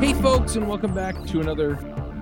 Hey, folks, and welcome back to another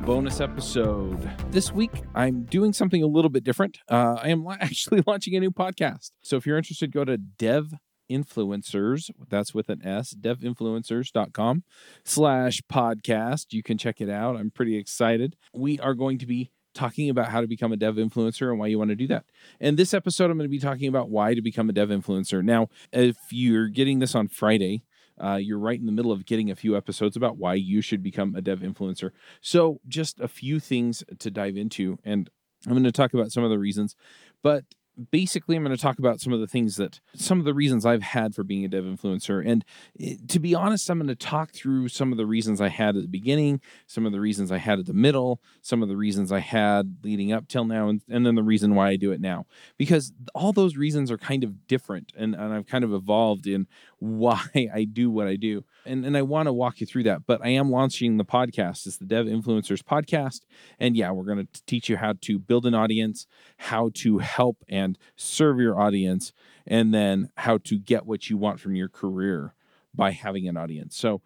bonus episode. This week, I'm doing something a little bit different. Uh, I am actually launching a new podcast. So if you're interested, go to Dev Influencers. That's with an S, devinfluencers.com slash podcast. You can check it out. I'm pretty excited. We are going to be talking about how to become a dev influencer and why you want to do that. And this episode, I'm going to be talking about why to become a dev influencer. Now, if you're getting this on Friday, uh, you're right in the middle of getting a few episodes about why you should become a dev influencer. So, just a few things to dive into, and I'm going to talk about some of the reasons. But basically, I'm going to talk about some of the things that some of the reasons I've had for being a dev influencer. And eh, to be honest, I'm going to talk through some of the reasons I had at the beginning, some of the reasons I had at the middle, some of the reasons I had leading up till now, and, and then the reason why I do it now. Because all those reasons are kind of different, and, and I've kind of evolved in why I do what I do. And, and I want to walk you through that. But I am launching the podcast. It's the Dev Influencers Podcast. And yeah, we're going to teach you how to build an audience, how to help and serve your audience, and then how to get what you want from your career by having an audience. So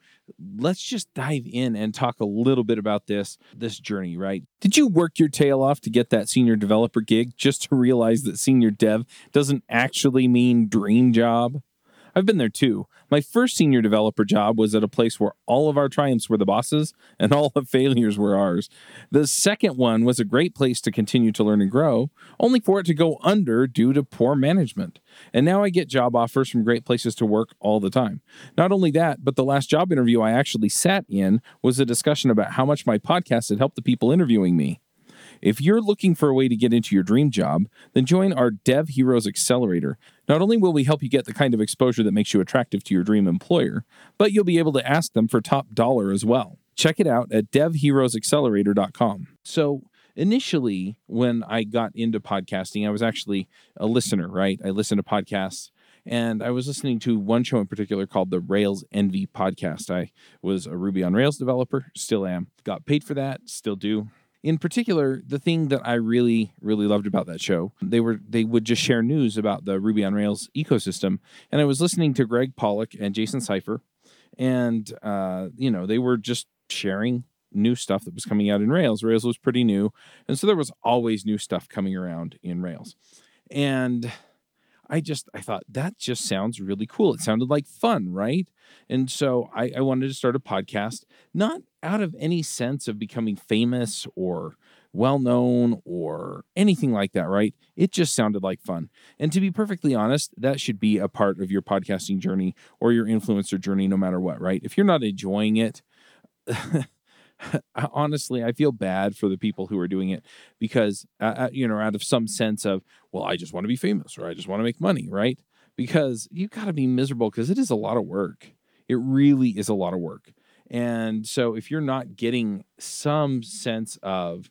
let's just dive in and talk a little bit about this this journey, right? Did you work your tail off to get that senior developer gig just to realize that senior dev doesn't actually mean dream job? I've been there too. My first senior developer job was at a place where all of our triumphs were the bosses and all the failures were ours. The second one was a great place to continue to learn and grow, only for it to go under due to poor management. And now I get job offers from great places to work all the time. Not only that, but the last job interview I actually sat in was a discussion about how much my podcast had helped the people interviewing me. If you're looking for a way to get into your dream job, then join our Dev Heroes Accelerator. Not only will we help you get the kind of exposure that makes you attractive to your dream employer, but you'll be able to ask them for top dollar as well. Check it out at devheroesaccelerator.com. So, initially, when I got into podcasting, I was actually a listener, right? I listened to podcasts and I was listening to one show in particular called the Rails Envy podcast. I was a Ruby on Rails developer, still am. Got paid for that, still do in particular the thing that i really really loved about that show they were they would just share news about the ruby on rails ecosystem and i was listening to Gregg Pollack and Jason Seifer and uh, you know they were just sharing new stuff that was coming out in rails rails was pretty new and so there was always new stuff coming around in rails and I just I thought that just sounds really cool. It sounded like fun, right? And so I, I wanted to start a podcast, not out of any sense of becoming famous or well known or anything like that, right? It just sounded like fun. And to be perfectly honest, that should be a part of your podcasting journey or your influencer journey, no matter what, right? If you're not enjoying it, honestly, I feel bad for the people who are doing it because, uh, you know, out of some sense of, well, I just want to be famous or I just want to make money, right? Because you've got to be miserable because it is a lot of work. It really is a lot of work. And so if you're not getting some sense of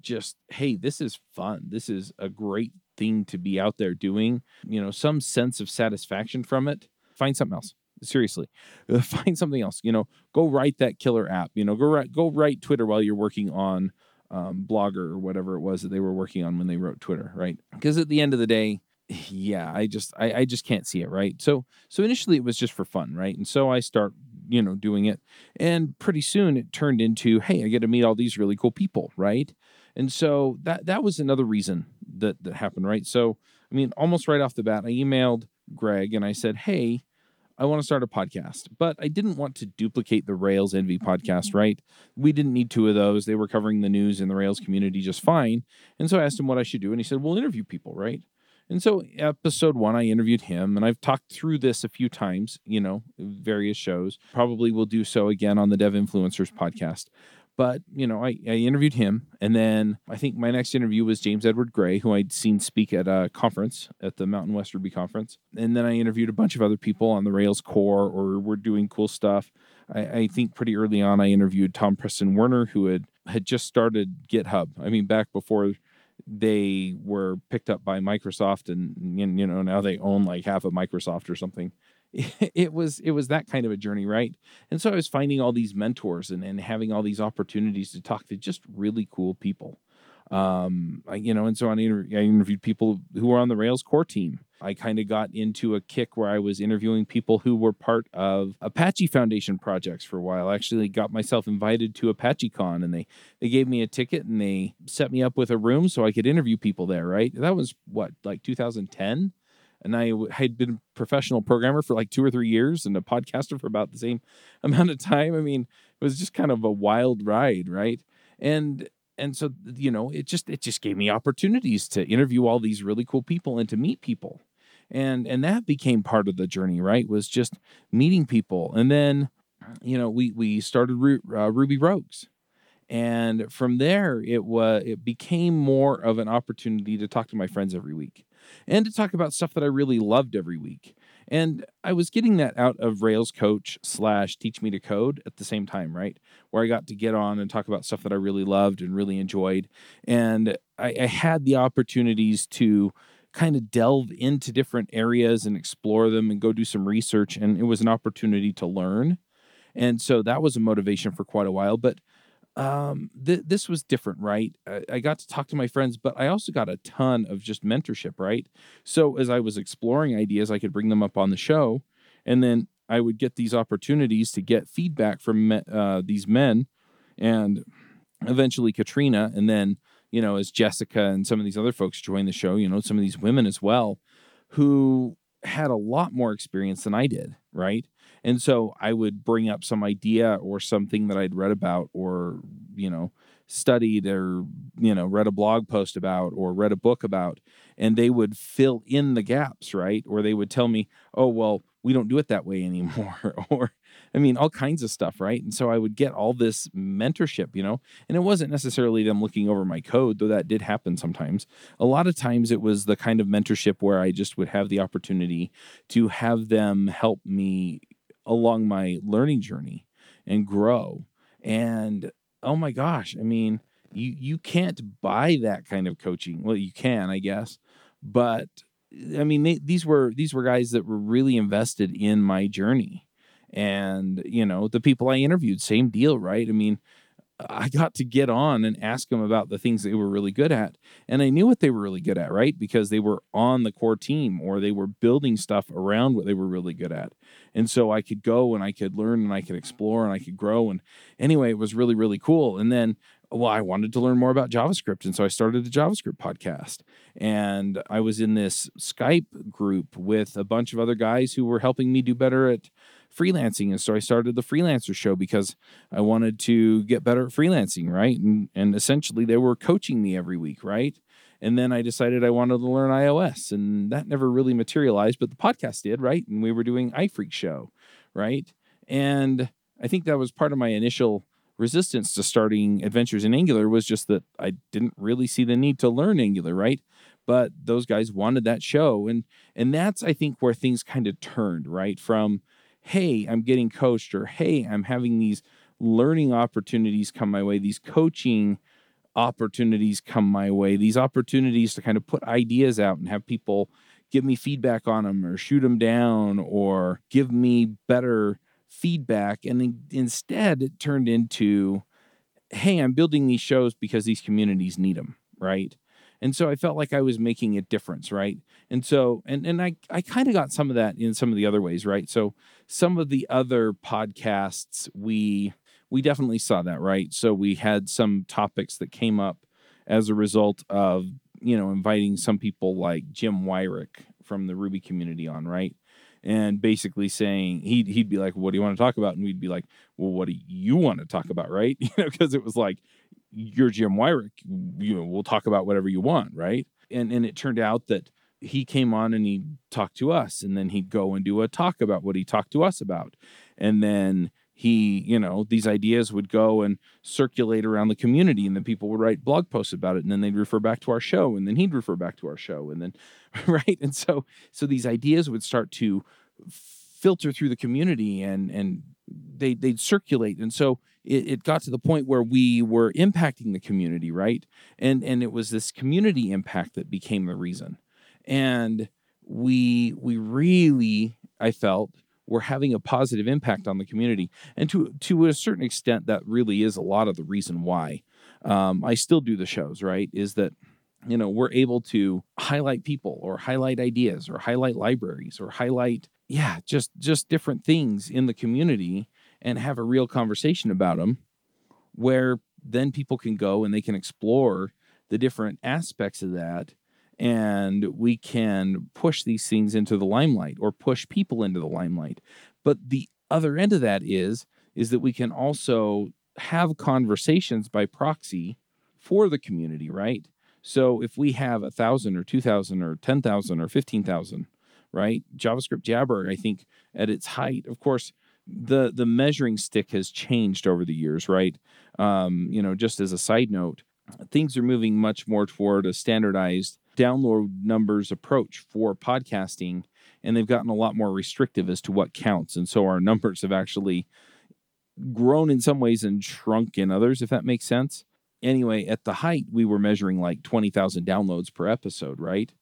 just, hey, this is fun, this is a great thing to be out there doing, you know, some sense of satisfaction from it, find something else. Seriously find something else. You know go write that killer app. You know go write go write twitter while you're working on um, blogger or whatever it was that they were working on when they wrote twitter right? Because at the end of the day yeah i just I, I just can't see it right? So so initially it was just for fun right? And so i start you know doing it and pretty soon it turned into hey i get to meet all these really cool people right and so that that was another reason that that happened right so i mean almost right off the bat i emailed greg and i said hey I want to start a podcast, but I didn't want to duplicate the Rails Envy podcast, mm-hmm. right? We didn't need two of those. They were covering the news in the Rails community just fine. And so I asked him what I should do, and he said, We'll interview people, right? And so, episode one, I interviewed him, and I've talked through this a few times, you know, various shows. Probably will do so again on the Dev Influencers mm-hmm. podcast. But, you know, I, I interviewed him. And then I think my next interview was James Edward Gray, who I'd seen speak at a conference at the Mountain West Ruby conference. And then I interviewed a bunch of other people on the Rails core or were doing cool stuff. I, I think pretty early on, I interviewed Tom Preston Werner, who had, had just started GitHub. I mean, back before they were picked up by Microsoft and, you know, now they own like half of Microsoft or something. It was it was that kind of a journey right? And so i was finding all these mentors and, and having all these opportunities to talk to just really cool people um I, you know and so on I interviewed people who were on the rails core team i kind of got into a kick where i was interviewing people who were part of apache foundation projects for a while i actually got myself invited to apacheCon and they they gave me a ticket and they set me up with a room so i could interview people there right that was what like 2010 and I had been a professional programmer for like two or three years and a podcaster for about the same amount of time. I mean, it was just kind of a wild ride, right? And and so you know, it just it just gave me opportunities to interview all these really cool people and to meet people. And and that became part of the journey, right? Was just meeting people. And then you know, we we started uh, Ruby Rogues. And from there, it was it became more of an opportunity to talk to my friends every week and to talk about stuff that I really loved every week. And I was getting that out of Rails Coach slash Teach Me to Code at the same time, right? Where I got to get on and talk about stuff that I really loved and really enjoyed. And I, I had the opportunities to kind of delve into different areas and explore them and go do some research. And it was an opportunity to learn. And so that was a motivation for quite a while. But um, th- this was different, right? I-, I got to talk to my friends, but I also got a ton of just mentorship, right? So as I was exploring ideas, I could bring them up on the show, and then I would get these opportunities to get feedback from me- uh, these men, and eventually Katrina, and then you know as Jessica and some of these other folks joined the show, you know some of these women as well, who had a lot more experience than I did, right? And so I would bring up some idea or something that I'd read about or, you know, studied or, you know, read a blog post about or read a book about, and they would fill in the gaps, right? Or they would tell me, oh, well, we don't do it that way anymore. or, I mean, all kinds of stuff, right? And so I would get all this mentorship, you know, and it wasn't necessarily them looking over my code, though that did happen sometimes. A lot of times it was the kind of mentorship where I just would have the opportunity to have them help me along my learning journey and grow. And oh my gosh, I mean, you you can't buy that kind of coaching. Well, you can, I guess, but I mean, they, these were these were guys that were really invested in my journey, and you know, the people I interviewed, same deal, right? I mean, I got to get on and ask them about the things they were really good at. And I knew what they were really good at, right? Because they were on the core team or they were building stuff around what they were really good at. And so I could go and I could learn and I could explore and I could grow. And anyway, it was really, really cool. And then, well, I wanted to learn more about JavaScript. And so I started a JavaScript podcast. And I was in this Skype group with a bunch of other guys who were helping me do better at freelancing. And so I started the freelancer show because I wanted to get better at freelancing, right? And and essentially they were coaching me every week, right? And then I decided I wanted to learn iOS, and that never really materialized, but the podcast did, right? And we were doing iPhreak show, right? And I think that was part of my initial resistance to starting adventures in Angular was just that I didn't really see the need to learn Angular, right? But those guys wanted that show, and and that's I think where things kind of turned, right? From hey, I'm getting coached, or hey, I'm having these learning opportunities come my way, these coaching opportunities come my way, these opportunities to kind of put ideas out and have people give me feedback on them or shoot them down or give me better feedback. And instead, it turned into, hey, I'm building these shows because these communities need them, right? And so I felt like I was making a difference, right? And so, and and I I kind of got some of that in some of the other ways, right? So some of the other podcasts we we definitely saw that, right? So we had some topics that came up as a result of you know inviting some people like Jim Weirich from the Ruby community on, right? And basically saying he'd he'd be like, "What do you want to talk about?" And we'd be like, "Well, what do you want to talk about?" Right? You know, because it was like you're Jim Weirich, you know, we'll talk about whatever you want, right? And and it turned out that he came on and he talked to us, and then he'd go and do a talk about what he talked to us about, and then he, you know, these ideas would go and circulate around the community, and then people would write blog posts about it, and then they'd refer back to our show, and then he'd refer back to our show, and then, right, and so so these ideas would start to filter through the community and and they they'd circulate and so it, it got to the point where we were impacting the community right and and it was this community impact that became the reason and we we really I felt were having a positive impact on the community. And to to a certain extent, that really is a lot of the reason why um, I still do the shows. Right? Is that you know we're able to highlight people or highlight ideas or highlight libraries or highlight yeah just just different things in the community and have a real conversation about them where then people can go and they can explore the different aspects of that and we can push these things into the limelight or push people into the limelight. But the other end of that is is that we can also have conversations by proxy for the community right so if we have a thousand or two thousand or ten thousand or fifteen thousand right javascript jabber i think at its height of course the the measuring stick has changed over the years right um, you know just as a side note things are moving much more toward a standardized download numbers approach for podcasting, and they've gotten a lot more restrictive as to what counts. And so our numbers have actually grown in some ways and shrunk in others, if that makes sense. Anyway, at the height, we were measuring like 20,000 downloads per episode, right?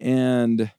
And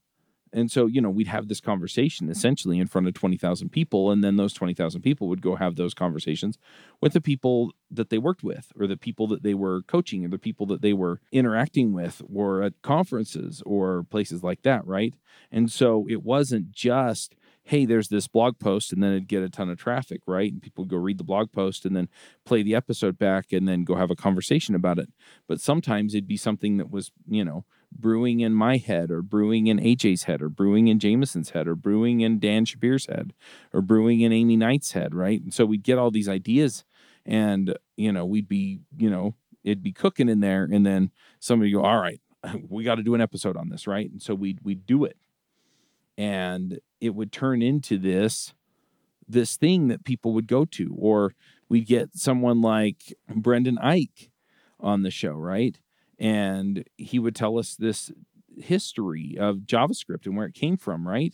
and so, you know, we'd have this conversation essentially in front of 20,000 people. And then those 20,000 people would go have those conversations with the people that they worked with, or the people that they were coaching, or the people that they were interacting with, or at conferences or places like that. Right. And so it wasn't just, hey, there's this blog post, and then it'd get a ton of traffic, right? And people would go read the blog post and then play the episode back and then go have a conversation about it. But sometimes it'd be something that was, you know, brewing in my head or brewing in AJ's head or brewing in Jameson's head or brewing in Dan Shapir's head or brewing in Aimee Knight's head, right? And so we'd get all these ideas and, you know, we'd be, you know, it'd be cooking in there and then somebody go, all right, we got to do an episode on this, right? And so we'd, we'd do it. And it would turn into this, this thing that people would go to, or we'd get someone like Brendan Eich on the show, right? and he would tell us this history of JavaScript and where it came from, right?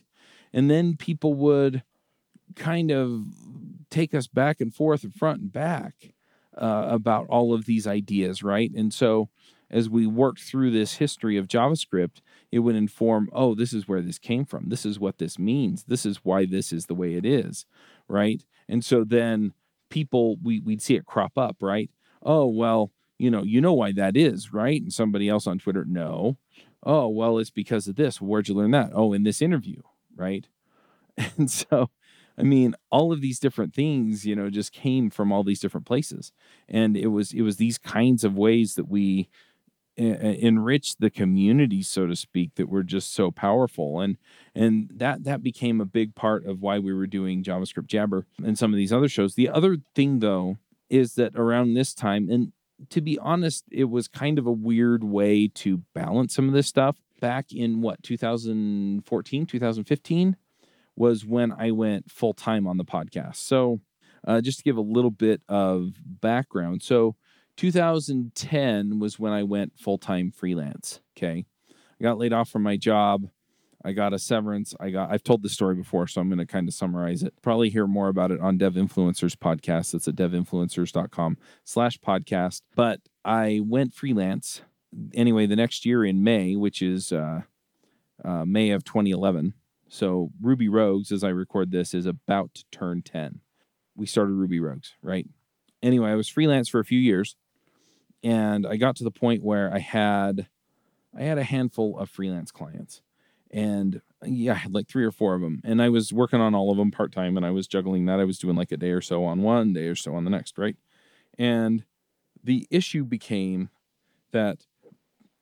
And then people would kind of take us back and forth and front and back uh, about all of these ideas, right? And so as we worked through this history of JavaScript, it would inform, oh, this is where this came from. This is what this means. This is why this is the way it is, right? And so then people, we, we'd see it crop up, right? Oh, well, you know, you know why that is, right? And somebody else on Twitter, no. Oh, well, it's because of this. Where'd you learn that? Oh, in this interview, right? And so, I mean, all of these different things, you know, just came from all these different places, and it was it was these kinds of ways that we enrich the community, so to speak, that were just so powerful, and and that that became a big part of why we were doing JavaScript Jabber and some of these other shows. The other thing, though, is that around this time, and to be honest, it was kind of a weird way to balance some of this stuff. Back in what, 2014, 2015 was when I went full time on the podcast. So, uh, just to give a little bit of background. So, 2010 was when I went full time freelance. Okay. I got laid off from my job. I got a severance. I got I've told this story before, so I'm going to kind of summarize it. Probably hear more about it on Dev Influencers podcast. That's at devinfluencers.com slash podcast. But I went freelance anyway the next year in May, which is uh, uh, May of 2011. So Ruby Rogues, as I record this, is about to turn 10. We started Ruby Rogues, right? Anyway, I was freelance for a few years, and I got to the point where I had I had a handful of freelance clients and yeah, I had like three or four of them, and I was working on all of them part time, and I was juggling that. I was doing like a day or so on one, day or so on the next, right? And the issue became that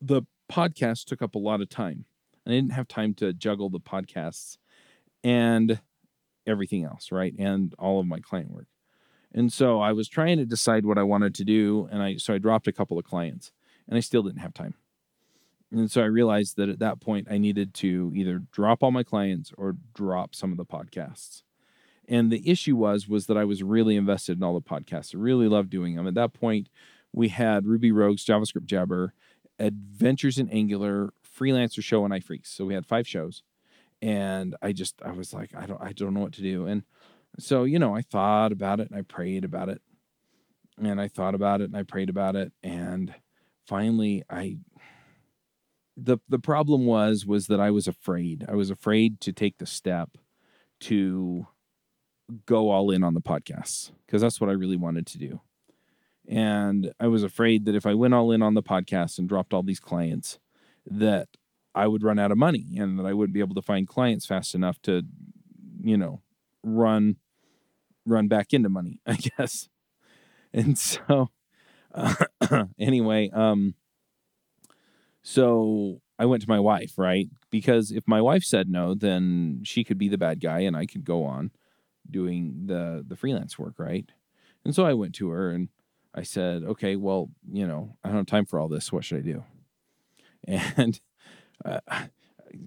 the podcast took up a lot of time, and I didn't have time to juggle the podcasts and everything else, right? And all of my client work. And so I was trying to decide what I wanted to do, and I so I dropped a couple of clients, and I still didn't have time. And so I realized that at that point I needed to either drop all my clients or drop some of the podcasts. And the issue was was that I was really invested in all the podcasts. I really loved doing them. At that point, we had Ruby Rogues, JavaScript Jabber, Adventures in Angular, Freelancer Show, and iPhreaks. So we had five shows. And I just I was like, I don't I don't know what to do. And so, you know, I thought about it and I prayed about it. And I thought about it and I prayed about it. And finally I the the problem was was that I was afraid. I was afraid to take the step to go all in on the podcasts because that's what I really wanted to do. And I was afraid that if I went all in on the podcast and dropped all these clients, that I would run out of money and that I wouldn't be able to find clients fast enough to, you know, run run back into money, I guess. And so uh, anyway, um so I went to my wife, right? Because if my wife said no, then she could be the bad guy and I could go on doing the the freelance work, right? And so I went to her and I said, "Okay, well, you know, I don't have time for all this. What should I do?" And uh,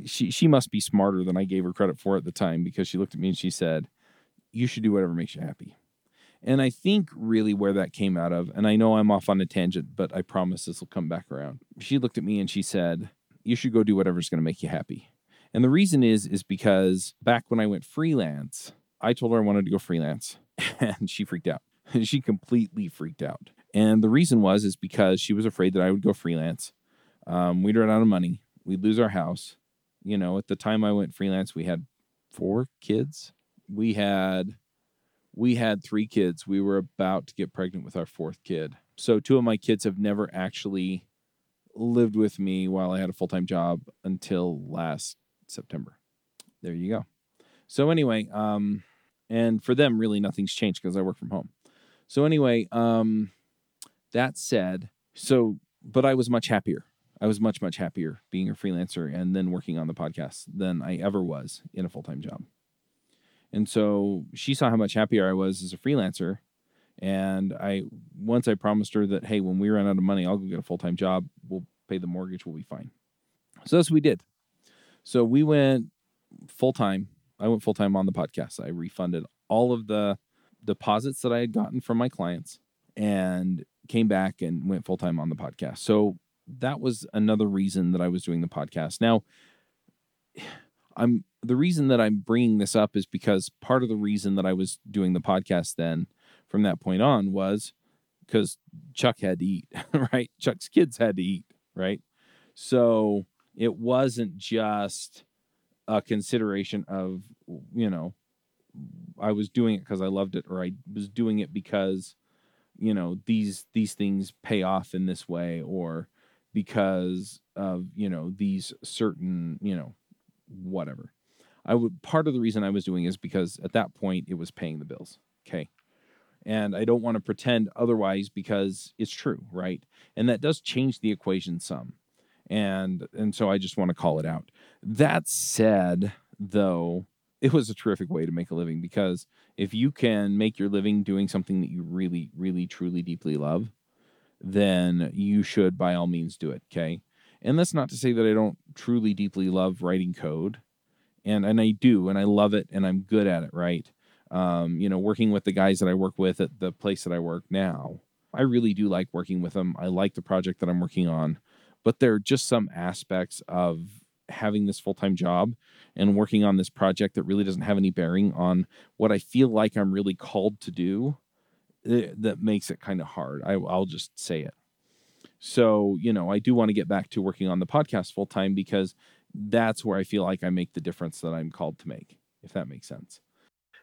she she must be smarter than I gave her credit for at the time because she looked at me and she said, "You should do whatever makes you happy." And I think really where that came out of, and I know I'm off on a tangent, but I promise this will come back around. She looked at me and she said, "You should go do whatever's going to make you happy." And the reason is is because back when I went freelance, I told her I wanted to go freelance, and she freaked out. she completely freaked out. And the reason was is because she was afraid that I would go freelance. Um, we'd run out of money. We'd lose our house. You know, at the time I went freelance, we had four kids. We had we had three kids. We were about to get pregnant with our fourth kid. So two of my kids have never actually lived with me while I had a full time job until last September. There you go. So anyway, um, and for them, really nothing's changed because I work from home. So anyway, um, that said, so but I was much happier. I was much much happier being a freelancer and then working on the podcast than I ever was in a full time job. And so she saw how much happier I was as a freelancer. And I once I promised her that hey, when we run out of money, I'll go get a full time job. We'll pay the mortgage. We'll be fine. So that's what we did. So we went full time. I went full time on the podcast. I refunded all of the deposits that I had gotten from my clients and came back and went full time on the podcast. So that was another reason that I was doing the podcast. Now, I'm the reason that I'm bringing this up is because part of the reason that I was doing the podcast then from that point on was because Chuck had to eat, right? Chuck's kids had to eat, right? So it wasn't just a consideration of, you know, I was doing it because I loved it or I was doing it because, you know, these these things pay off in this way or because of, you know, these certain, you know, whatever. I would part of the reason I was doing is because at that point it was paying the bills. Okay. And I don't want to pretend otherwise because it's true, right? And that does change the equation some. And and so I just want to call it out. That said, though, it was a terrific way to make a living because if you can make your living doing something that you really, really, truly, deeply love, then you should by all means do it. Okay. And that's not to say that I don't truly, deeply love writing code and and I do, and I love it, and I'm good at it. Right, um, you know, working with the guys that I work with at the place that I work now, I really do like working with them. I like the project that I'm working on, but there are just some aspects of having this full time job and working on this project that really doesn't have any bearing on what I feel like I'm really called to do. Eh, that makes it kind of hard. I, I'll just say it. So, you know, I do want to get back to working on the podcast full time because that's where I feel like I make the difference that I'm called to make, if that makes sense.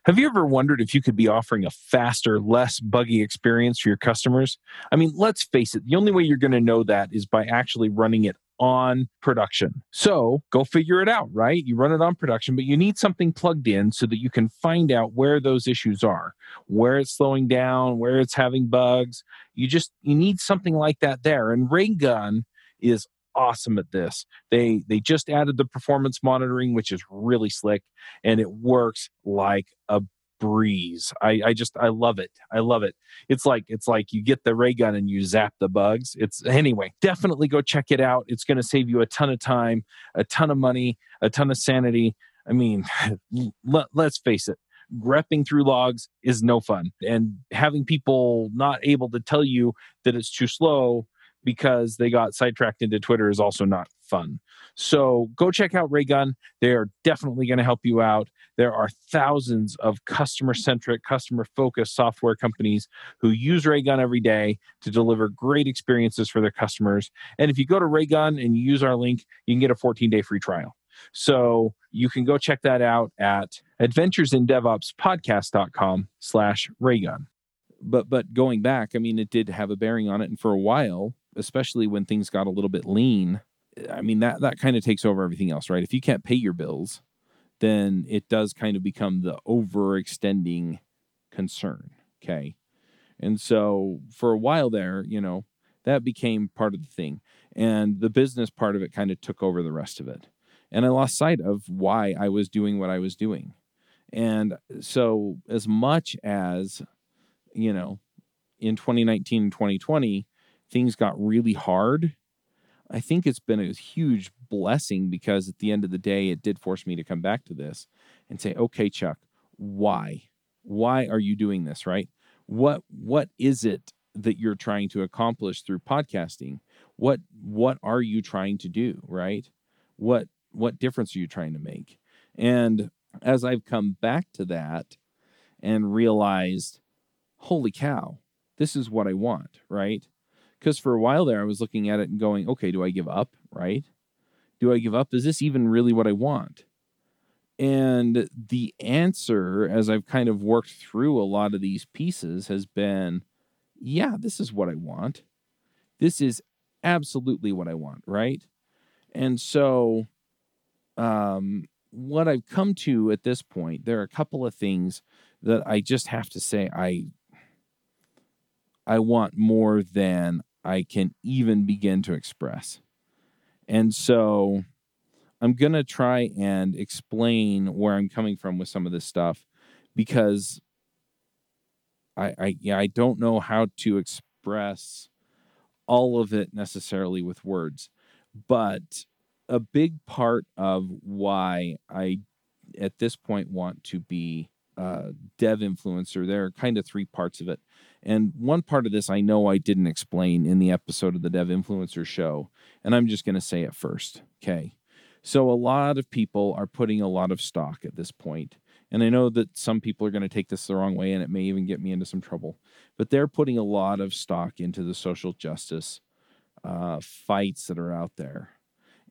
Have you ever wondered if you could be offering a faster, less buggy experience for your customers? I mean, let's face it, the only way you're going to know that is by actually running it on production. So go figure it out, right? You run it on production, but you need something plugged in so that you can find out where those issues are, where it's slowing down, where it's having bugs. You just you need something like that there. And Raygun is awesome at this. They they just added the performance monitoring, which is really slick, and it works like a breeze. I, I just I love it. I love it. It's like it's like you get the ray gun and you zap the bugs. It's anyway, definitely go check it out. It's going to save you a ton of time, a ton of money, a ton of sanity. I mean, let, let's face it. Grepping through logs is no fun. And having people not able to tell you that it's too slow because they got sidetracked into Twitter is also not fun. So go check out Raygun. They are definitely going to help you out. There are thousands of customer centric, customer focused software companies who use Raygun every day to deliver great experiences for their customers. And if you go to Raygun and use our link, you can get a 14 day free trial. So you can go check that out at adventuresindevopspodcast.com slash raygun. But but going back, I mean, it did have a bearing on it, and for a while, especially when things got a little bit lean, I mean that that kind of takes over everything else, right? If you can't pay your bills, then it does kind of become the overextending concern. Okay. And so for a while there, you know, that became part of the thing. And the business part of it kind of took over the rest of it. And I lost sight of why I was doing what I was doing. And so, as much as, you know, in 2019 and 2020, things got really hard, I think it's been a huge blessing because at the end of the day, it did force me to come back to this and say, okay, Chuck, why? Why are you doing this, right? What what is it that you're trying to accomplish through podcasting? What what are you trying to do, right? What what difference are you trying to make? And as I've come back to that and realized, holy cow, this is what I want, right? Because for a while there, I was looking at it and going, okay, do I give up, right? Do I give up? Is this even really what I want? And the answer, as I've kind of worked through a lot of these pieces, has been yeah, this is what I want. This is absolutely what I want, right? And so, um, what I've come to at this point, there are a couple of things that I just have to say I I want more than I can even begin to express. And so I'm going to try and explain where I'm coming from with some of this stuff because I, I yeah, I don't know how to express all of it necessarily with words, but a big part of why I at this point want to be a dev influencer, there are kind of three parts of it. And one part of this I know I didn't explain in the episode of the Dev Influencer show, and I'm just going to say it first. Okay. So a lot of people are putting a lot of stock at this point and I know that some people are going to take this the wrong way and it may even get me into some trouble. But they're putting a lot of stock into the social justice uh, fights that are out there.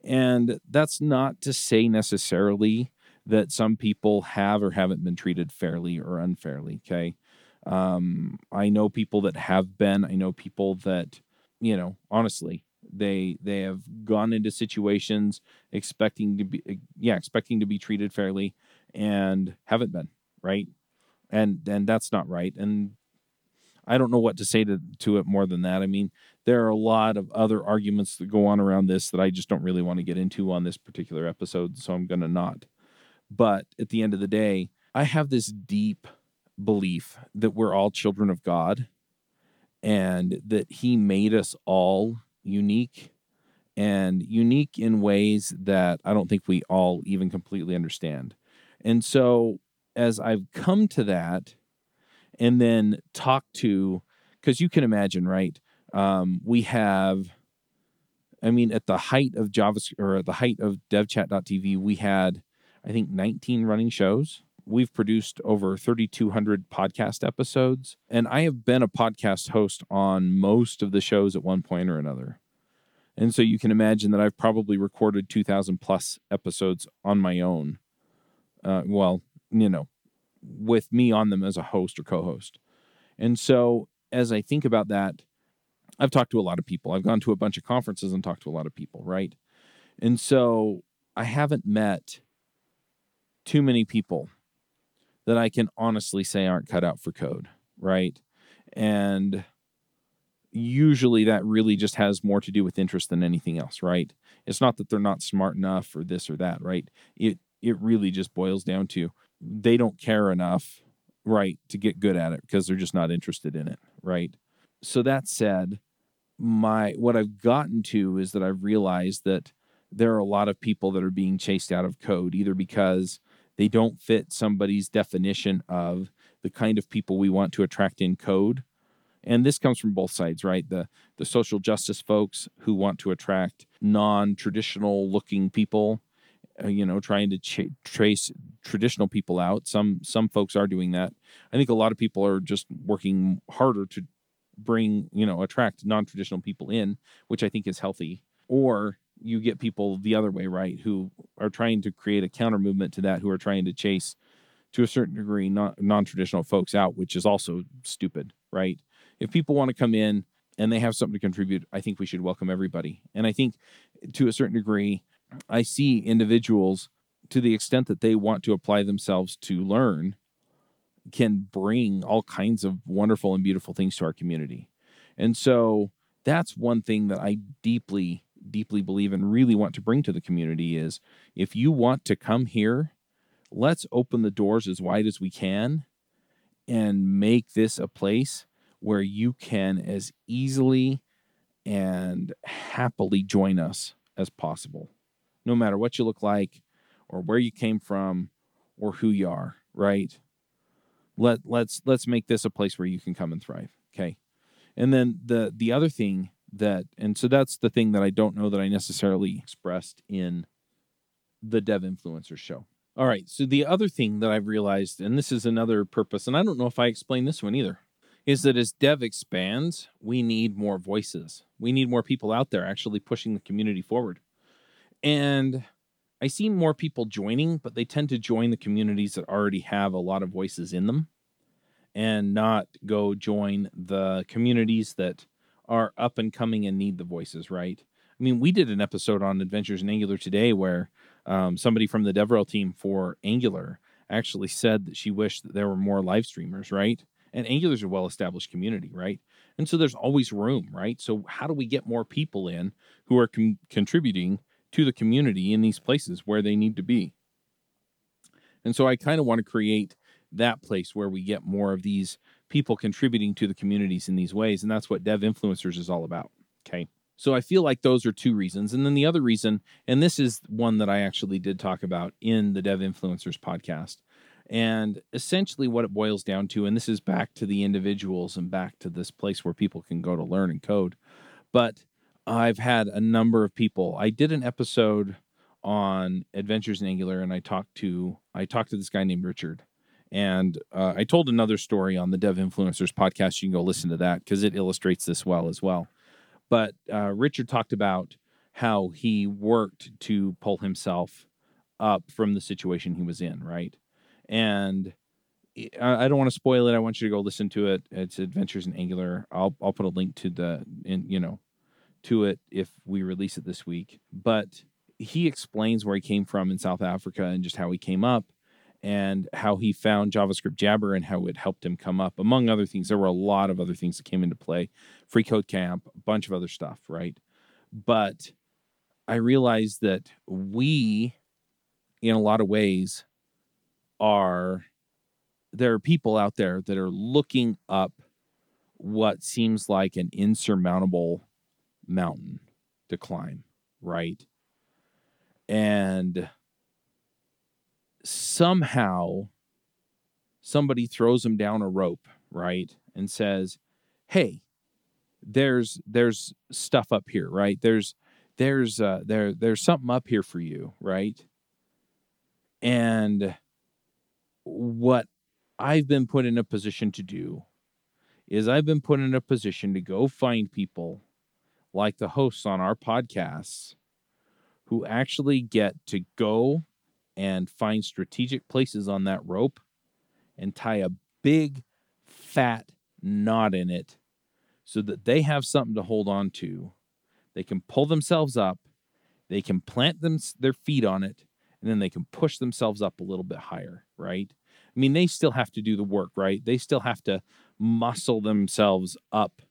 And that's not to say necessarily that some people have or haven't been treated fairly or unfairly. Okay. Um, I know people that have been, I know people that, you know, honestly, they they have gone into situations expecting to be yeah expecting to be treated fairly and haven't been right and and that's not right and i don't know what to say to to it more than that i mean there are a lot of other arguments that go on around this that i just don't really want to get into on this particular episode so i'm going to not but at the end of the day i have this deep belief that we're all children of god and that he made us all unique and unique in ways that I don't think we all even completely understand. And so as I've come to that and then talked to, because you can imagine, right? Um, we have, I mean, at the height of JavaScript or at the height of devchat.tv, we had, I think, 19 running shows. We've produced over 3,200 podcast episodes, and I have been a podcast host on most of the shows at one point or another. And so you can imagine that I've probably recorded 2,000 plus episodes on my own uh, well, you know, with me on them as a host or co-host. And so as I think about that, I've talked to a lot of people. I've gone to a bunch of conferences and talked to a lot of people, right? And so I haven't met too many people that I can honestly say aren't cut out for code, right? And usually that really just has more to do with interest than anything else, right? It's not that they're not smart enough or this or that, right? It it really just boils down to they don't care enough, right, to get good at it because they're just not interested in it, right? So that said, my what I've gotten to is that I've realized that there are a lot of people that are being chased out of code either because they don't fit somebody's definition of the kind of people we want to attract in code. And this comes from both sides right? The the social justice folks who want to attract non-traditional looking people uh, you know trying to ch- trace traditional people out. Some some folks are doing that. I think a lot of people are just working harder to bring you know attract non-traditional people in which i think is healthy. Or you get people the other way, right? Who are trying to create a counter movement to that, who are trying to chase, to a certain degree, non traditional folks out, which is also stupid, right? If people want to come in and they have something to contribute, I think we should welcome everybody. And I think to a certain degree, I see individuals to the extent that they want to apply themselves to learn can bring all kinds of wonderful and beautiful things to our community. And so that's one thing that I deeply deeply believe and really want to bring to the community is if you want to come here, let's open the doors as wide as we can and make this a place where you can as easily and happily join us as possible, no matter what you look like or where you came from or who you are, right? Let let's let's make this a place where you can come and thrive. Okay. And then the the other thing that and so that's the thing that I don't know that I necessarily expressed in the dev influencer show. All right, so the other thing that I've realized and this is another purpose and I don't know if I explained this one either is that as dev expands, we need more voices. We need more people out there actually pushing the community forward. And I see more people joining, but they tend to join the communities that already have a lot of voices in them and not go join the communities that are up and coming and need the voices, right? I mean, we did an episode on Adventures in Angular today where um, somebody from the DevRel team for Angular actually said that she wished that there were more live streamers, right? And Angular's a well established community, right? And so there's always room, right? So, how do we get more people in who are com- contributing to the community in these places where they need to be? And so, I kind of want to create that place where we get more of these people contributing to the communities in these ways. And that's what Dev Influencers is all about. Okay. So I feel like those are two reasons. And then the other reason, and this is one that I actually did talk about in the Dev Influencers podcast. And essentially, what it boils down to, and this is back to the individuals and back to this place where people can go to learn and code. But I've had a number of people. I did an episode on Adventures in Angular, and I talked to I talked to this guy named Richard, and uh, I told another story on the Dev Influencers podcast. You can go listen to that because it illustrates this well as well. But uh, Richard talked about how he worked to pull himself up from the situation he was in, right? And I don't want to spoil it. I want you to go listen to it. It's Adventures in Angular. I'll I'll put a link to the in you know to it if we release it this week. But he explains where he came from in South Africa and just how he came up and how he found JavaScript Jabber and how it helped him come up. Among other things, there were a lot of other things that came into play Free Code Camp, a bunch of other stuff, right? But I realized that we, in a lot of ways, are there are people out there that are looking up what seems like an insurmountable mountain to climb, right? And somehow somebody throws them down a rope, right? And says, "Hey, there's there's stuff up here, right? There's there's uh there there's something up here for you, right?" And what I've been put in a position to do is I've been put in a position to go find people like the hosts on our podcasts who actually get to go and find strategic places on that rope and tie a big fat knot in it so that they have something to hold on to. They can pull themselves up, they can plant them their feet on it, and then they can push themselves up a little bit higher, right? I mean, they still have to do the work, right? They still have to muscle themselves up,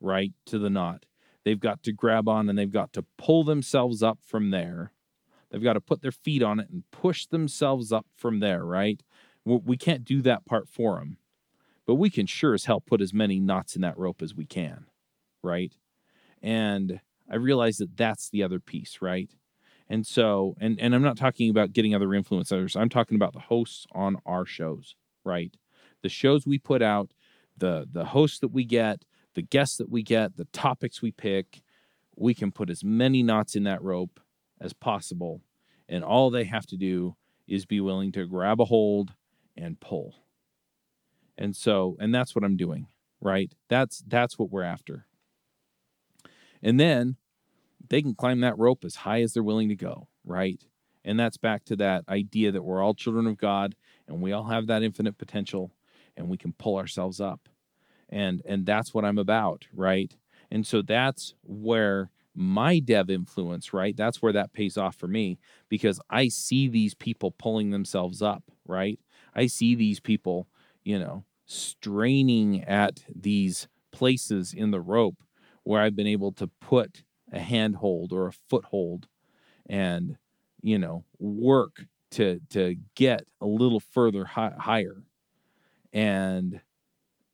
right, to the knot. They've got to grab on and they've got to pull themselves up from there They've got to put their feet on it and push themselves up from there, right? We can't do that part for them, but we can sure as hell put as many knots in that rope as we can, right? And I realize that that's the other piece, right? And so, and and I'm not talking about getting other influencers. I'm talking about the hosts on our shows, right? The shows we put out, the the hosts that we get, the guests that we get, the topics we pick, we can put as many knots in that rope as possible. And all they have to do is be willing to grab a hold and pull. And so, and that's what I'm doing, right? That's that's what we're after. And then they can climb that rope as high as they're willing to go, right? And that's back to that idea that we're all children of God and we all have that infinite potential and we can pull ourselves up. And and that's what I'm about, right? And so that's where my dev influence, right? That's where that pays off for me because I see these people pulling themselves up, right? I see these people, you know, straining at these places in the rope where I've been able to put a handhold or a foothold and, you know, work to to get a little further hi- higher. And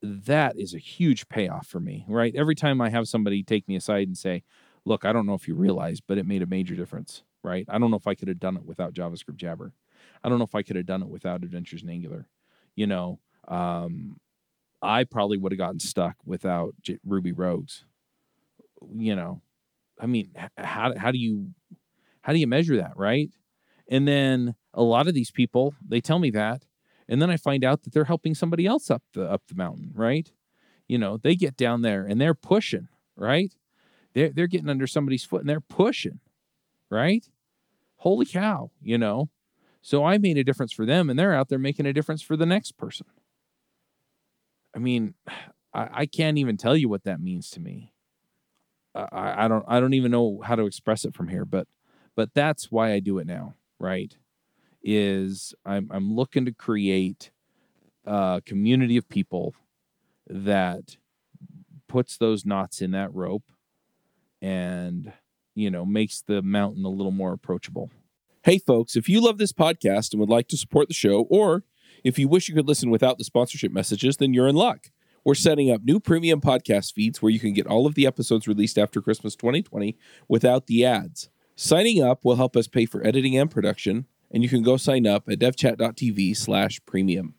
that is a huge payoff for me, right? Every time I have somebody take me aside and say, look, I don't know if you realize, but it made a major difference, right? I don't know if I could have done it without JavaScript Jabber. I don't know if I could have done it without Adventures in Angular. You know, um, I probably would have gotten stuck without J- Ruby Rogues. You know, I mean, how how do you how do you measure that, right? And then a lot of these people, they tell me that, and then I find out that they're helping somebody else up the up the mountain, right? You know, they get down there and they're pushing, right? They're they're getting under somebody's foot and they're pushing, right? Holy cow, you know. So I made a difference for them, and they're out there making a difference for the next person. I mean, I, I can't even tell you what that means to me. I, I don't I don't even know how to express it from here, but but that's why I do it now, right? Is I'm I'm looking to create a community of people that puts those knots in that rope and you know makes the mountain a little more approachable. Hey folks, if you love this podcast and would like to support the show or if you wish you could listen without the sponsorship messages, then you're in luck. We're setting up new premium podcast feeds where you can get all of the episodes released after Christmas 2020 without the ads. Signing up will help us pay for editing and production, and you can go sign up at devchat.tv slash premium.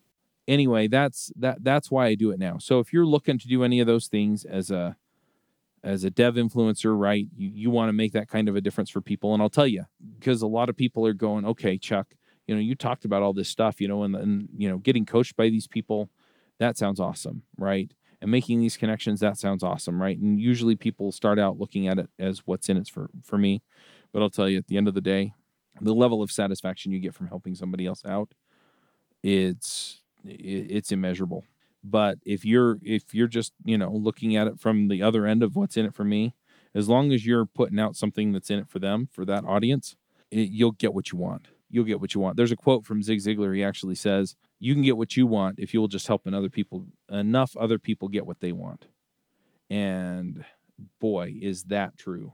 Anyway, that's that that's why I do it now. So if you're looking to do any of those things as a as a dev influencer, right, you, you want to make that kind of a difference for people. And I'll tell you, because a lot of people are going, okay, Chuck, you know, you talked about all this stuff, you know, and, and you know, getting coached by these people, that sounds awesome, right? And making these connections, that sounds awesome, right? And usually people start out looking at it as what's in it for for me. But I'll tell you, at the end of the day, the level of satisfaction you get from helping somebody else out, it's it's immeasurable. But if you're if you're just you know looking at it from the other end of what's in it for me, as long as you're putting out something that's in it for them for that audience, it, you'll get what you want you'll get what you want. There's a quote from Zig Ziglar. He actually says, "You can get what you want if you will just help other people enough other people get what they want." And boy, is that true.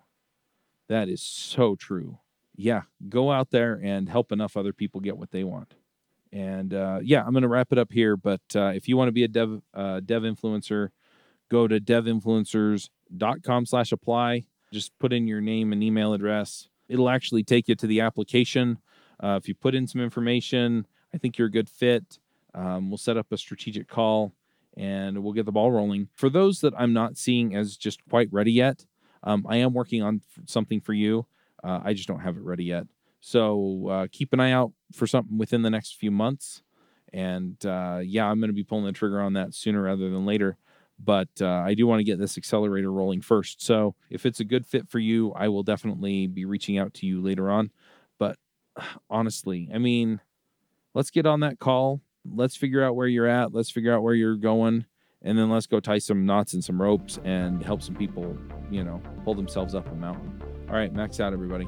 That is so true. Yeah, go out there and help enough other people get what they want. And uh, yeah, I'm going to wrap it up here. But uh, if you want to be a dev uh, dev influencer, go to devinfluencers.com slash apply. Just put in your name and email address. It'll actually take you to the application uh, if you put in some information, I think you're a good fit. Um, we'll set up a strategic call and we'll get the ball rolling. For those that I'm not seeing as just quite ready yet, um, I am working on something for you. Uh, I just don't have it ready yet. So uh, keep an eye out for something within the next few months. And uh, yeah, I'm going to be pulling the trigger on that sooner rather than later. But uh, I do want to get this accelerator rolling first. So if it's a good fit for you, I will definitely be reaching out to you later on But honestly. I mean, let's get on that call. Let's figure out where you're at. Let's figure out where you're going. And then let's go tie some knots and some ropes and help some people, you know, pull themselves up a mountain. All right, max out, everybody.